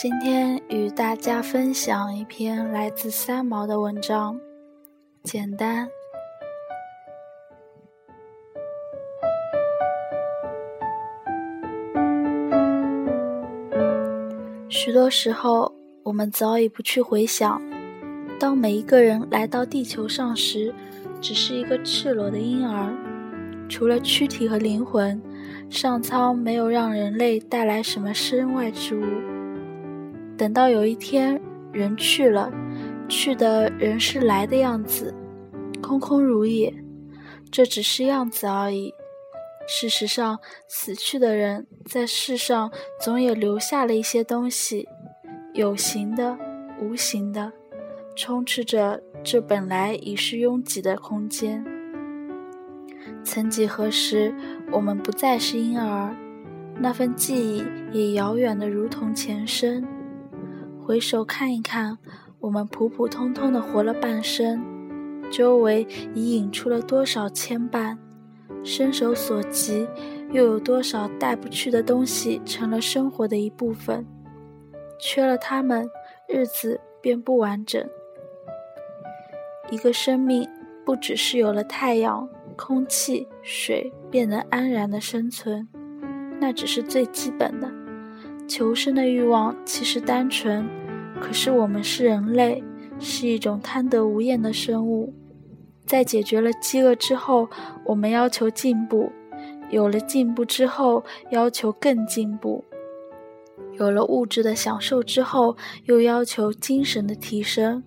今天与大家分享一篇来自三毛的文章，简单。许多时候，我们早已不去回想，当每一个人来到地球上时，只是一个赤裸的婴儿，除了躯体和灵魂，上苍没有让人类带来什么身外之物。等到有一天人去了，去的人是来的样子，空空如也，这只是样子而已。事实上，死去的人在世上总也留下了一些东西，有形的、无形的，充斥着这本来已是拥挤的空间。曾几何时，我们不再是婴儿，那份记忆也遥远的如同前生。回首看一看，我们普普通通的活了半生，周围已引出了多少牵绊，伸手所及，又有多少带不去的东西成了生活的一部分。缺了它们，日子便不完整。一个生命不只是有了太阳、空气、水便能安然的生存，那只是最基本的。求生的欲望其实单纯，可是我们是人类，是一种贪得无厌的生物。在解决了饥饿之后，我们要求进步；有了进步之后，要求更进步；有了物质的享受之后，又要求精神的提升。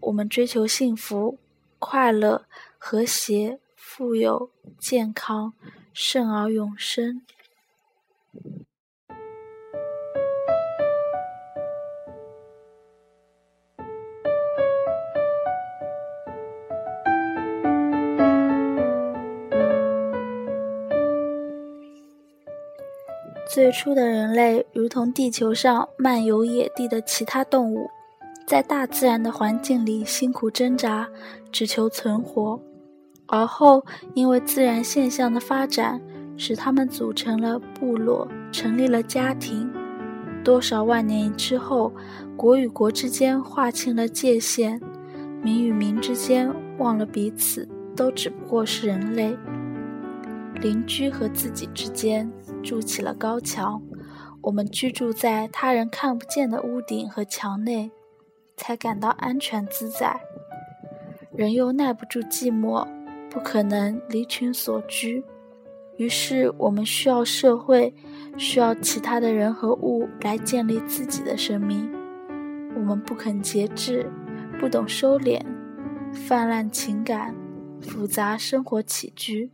我们追求幸福、快乐、和谐、富有、健康，甚而永生。最初的人类如同地球上漫游野地的其他动物，在大自然的环境里辛苦挣扎，只求存活。而后，因为自然现象的发展，使他们组成了部落，成立了家庭。多少万年之后，国与国之间划清了界限，民与民之间忘了彼此，都只不过是人类。邻居和自己之间筑起了高墙，我们居住在他人看不见的屋顶和墙内，才感到安全自在。人又耐不住寂寞，不可能离群所居，于是我们需要社会，需要其他的人和物来建立自己的生命。我们不肯节制，不懂收敛，泛滥情感，复杂生活起居。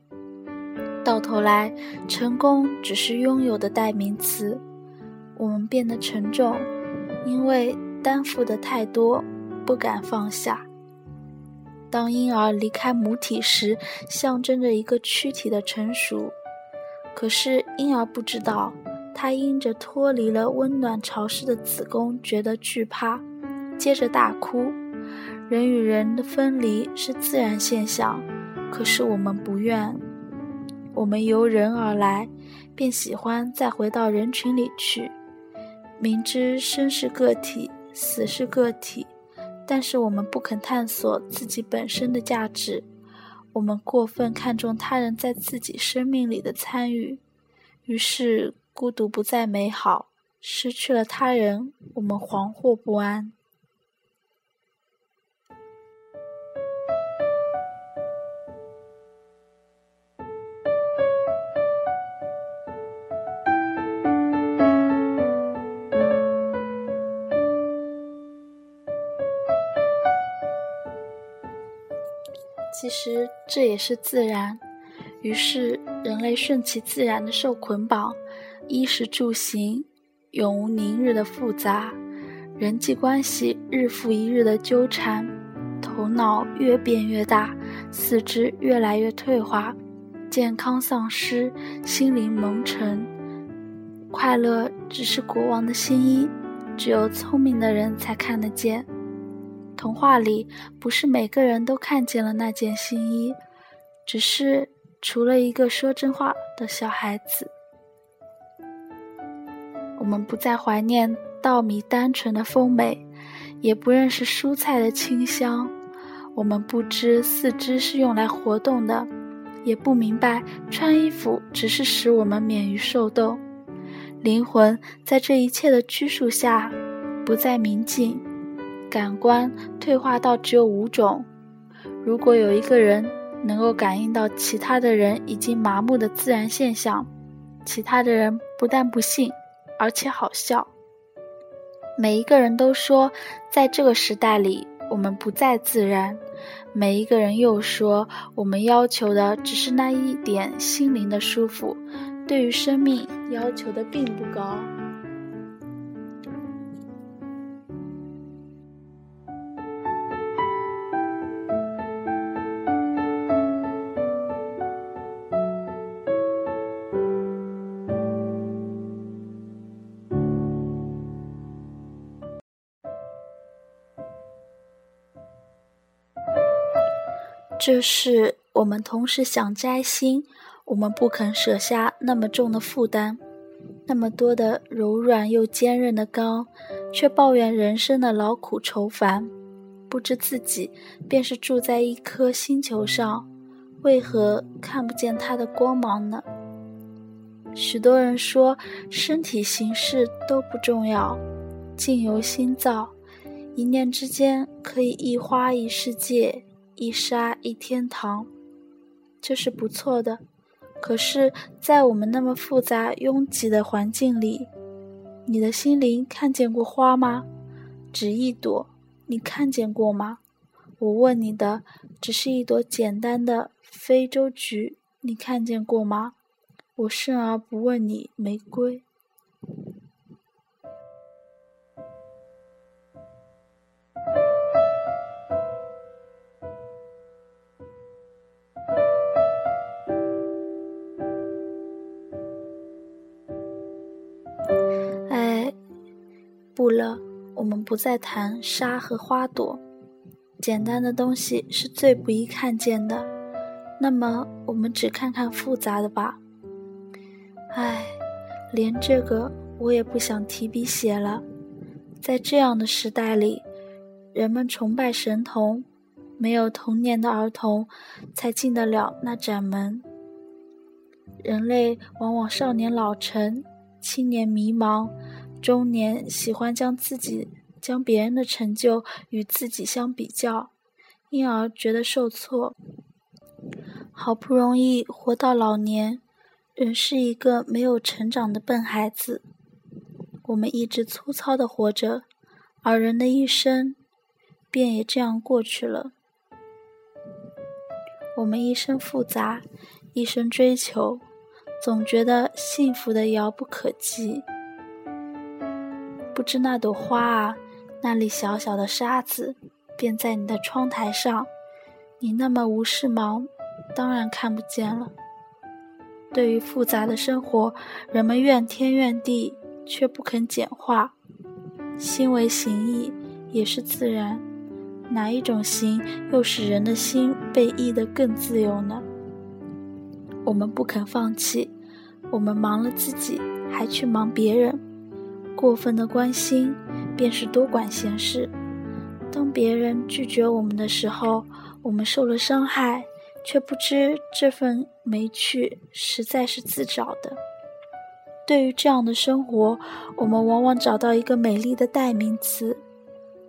到头来，成功只是拥有的代名词。我们变得沉重，因为担负的太多，不敢放下。当婴儿离开母体时，象征着一个躯体的成熟。可是婴儿不知道，他因着脱离了温暖潮湿的子宫，觉得惧怕，接着大哭。人与人的分离是自然现象，可是我们不愿。我们由人而来，便喜欢再回到人群里去。明知生是个体，死是个体，但是我们不肯探索自己本身的价值。我们过分看重他人在自己生命里的参与，于是孤独不再美好。失去了他人，我们惶惑不安。其实这也是自然，于是人类顺其自然的受捆绑，衣食住行永无宁日的复杂，人际关系日复一日的纠缠，头脑越变越大，四肢越来越退化，健康丧失，心灵蒙尘，快乐只是国王的新衣，只有聪明的人才看得见。童话里不是每个人都看见了那件新衣，只是除了一个说真话的小孩子。我们不再怀念稻米单纯的丰美，也不认识蔬菜的清香。我们不知四肢是用来活动的，也不明白穿衣服只是使我们免于受冻。灵魂在这一切的拘束下，不再明净，感官退化到只有五种。如果有一个人能够感应到其他的人已经麻木的自然现象，其他的人不但不信，而且好笑。每一个人都说，在这个时代里，我们不再自然；每一个人又说，我们要求的只是那一点心灵的舒服，对于生命要求的并不高。这是我们同时想摘星，我们不肯舍下那么重的负担，那么多的柔软又坚韧的钢，却抱怨人生的劳苦愁烦，不知自己便是住在一颗星球上，为何看不见它的光芒呢？许多人说身体形式都不重要，境由心造，一念之间可以一花一世界。一沙一天堂，这是不错的。可是，在我们那么复杂拥挤的环境里，你的心灵看见过花吗？只一朵，你看见过吗？我问你的，只是一朵简单的非洲菊，你看见过吗？我甚而不问你玫瑰。不了，我们不再谈沙和花朵，简单的东西是最不易看见的。那么，我们只看看复杂的吧。唉，连这个我也不想提笔写了。在这样的时代里，人们崇拜神童，没有童年的儿童才进得了那盏门。人类往往少年老成，青年迷茫。中年喜欢将自己、将别人的成就与自己相比较，因而觉得受挫。好不容易活到老年，仍是一个没有成长的笨孩子。我们一直粗糙的活着，而人的一生便也这样过去了。我们一生复杂，一生追求，总觉得幸福的遥不可及。不知那朵花啊，那粒小小的沙子，便在你的窗台上。你那么无事忙，当然看不见了。对于复杂的生活，人们怨天怨地，却不肯简化。心为形役，也是自然。哪一种形，又使人的心被役得更自由呢？我们不肯放弃，我们忙了自己，还去忙别人。过分的关心，便是多管闲事。当别人拒绝我们的时候，我们受了伤害，却不知这份没趣实在是自找的。对于这样的生活，我们往往找到一个美丽的代名词，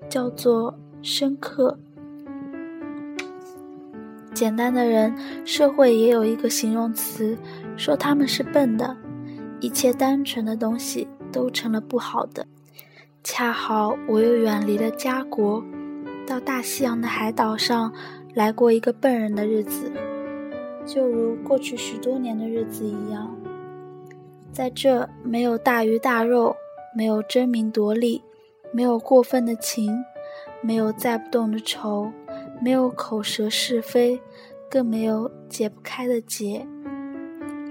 叫做深刻。简单的人，社会也有一个形容词，说他们是笨的。一切单纯的东西。都成了不好的。恰好我又远离了家国，到大西洋的海岛上来过一个笨人的日子，就如过去许多年的日子一样。在这没有大鱼大肉，没有争名夺利，没有过分的情，没有载不动的愁，没有口舌是非，更没有解不开的结。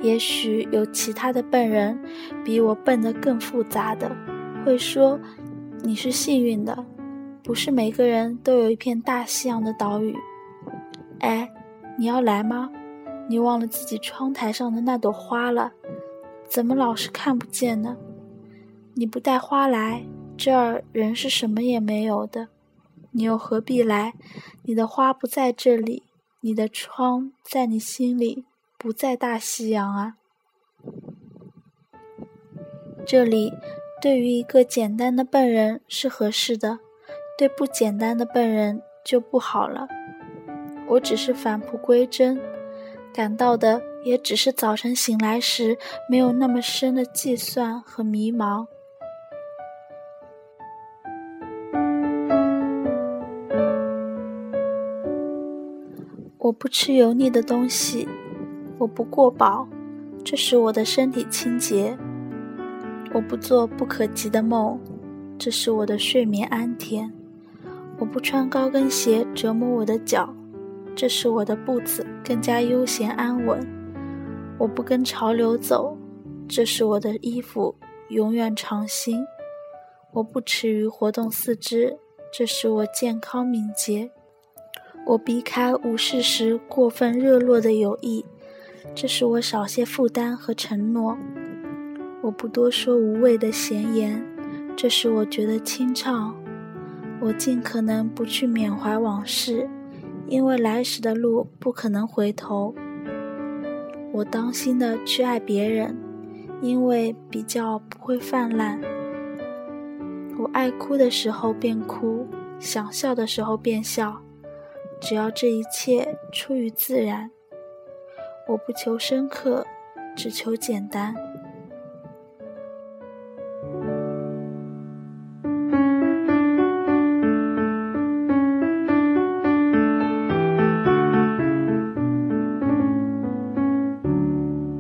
也许有其他的笨人，比我笨得更复杂的，会说你是幸运的，不是每个人都有一片大西洋的岛屿。哎，你要来吗？你忘了自己窗台上的那朵花了？怎么老是看不见呢？你不带花来，这儿人是什么也没有的，你又何必来？你的花不在这里，你的窗在你心里，不在大西洋啊。这里对于一个简单的笨人是合适的，对不简单的笨人就不好了。我只是返璞归真，感到的也只是早晨醒来时没有那么深的计算和迷茫。我不吃油腻的东西，我不过饱，这使我的身体清洁。我不做不可及的梦，这使我的睡眠安甜。我不穿高跟鞋折磨我的脚，这使我的步子更加悠闲安稳。我不跟潮流走，这使我的衣服永远长新。我不耻于活动四肢，这使我健康敏捷。我避开无事时过分热络的友谊，这使我少些负担和承诺。我不多说无谓的闲言，这使我觉得清畅。我尽可能不去缅怀往事，因为来时的路不可能回头。我当心的去爱别人，因为比较不会泛滥。我爱哭的时候便哭，想笑的时候便笑。只要这一切出于自然，我不求深刻，只求简单。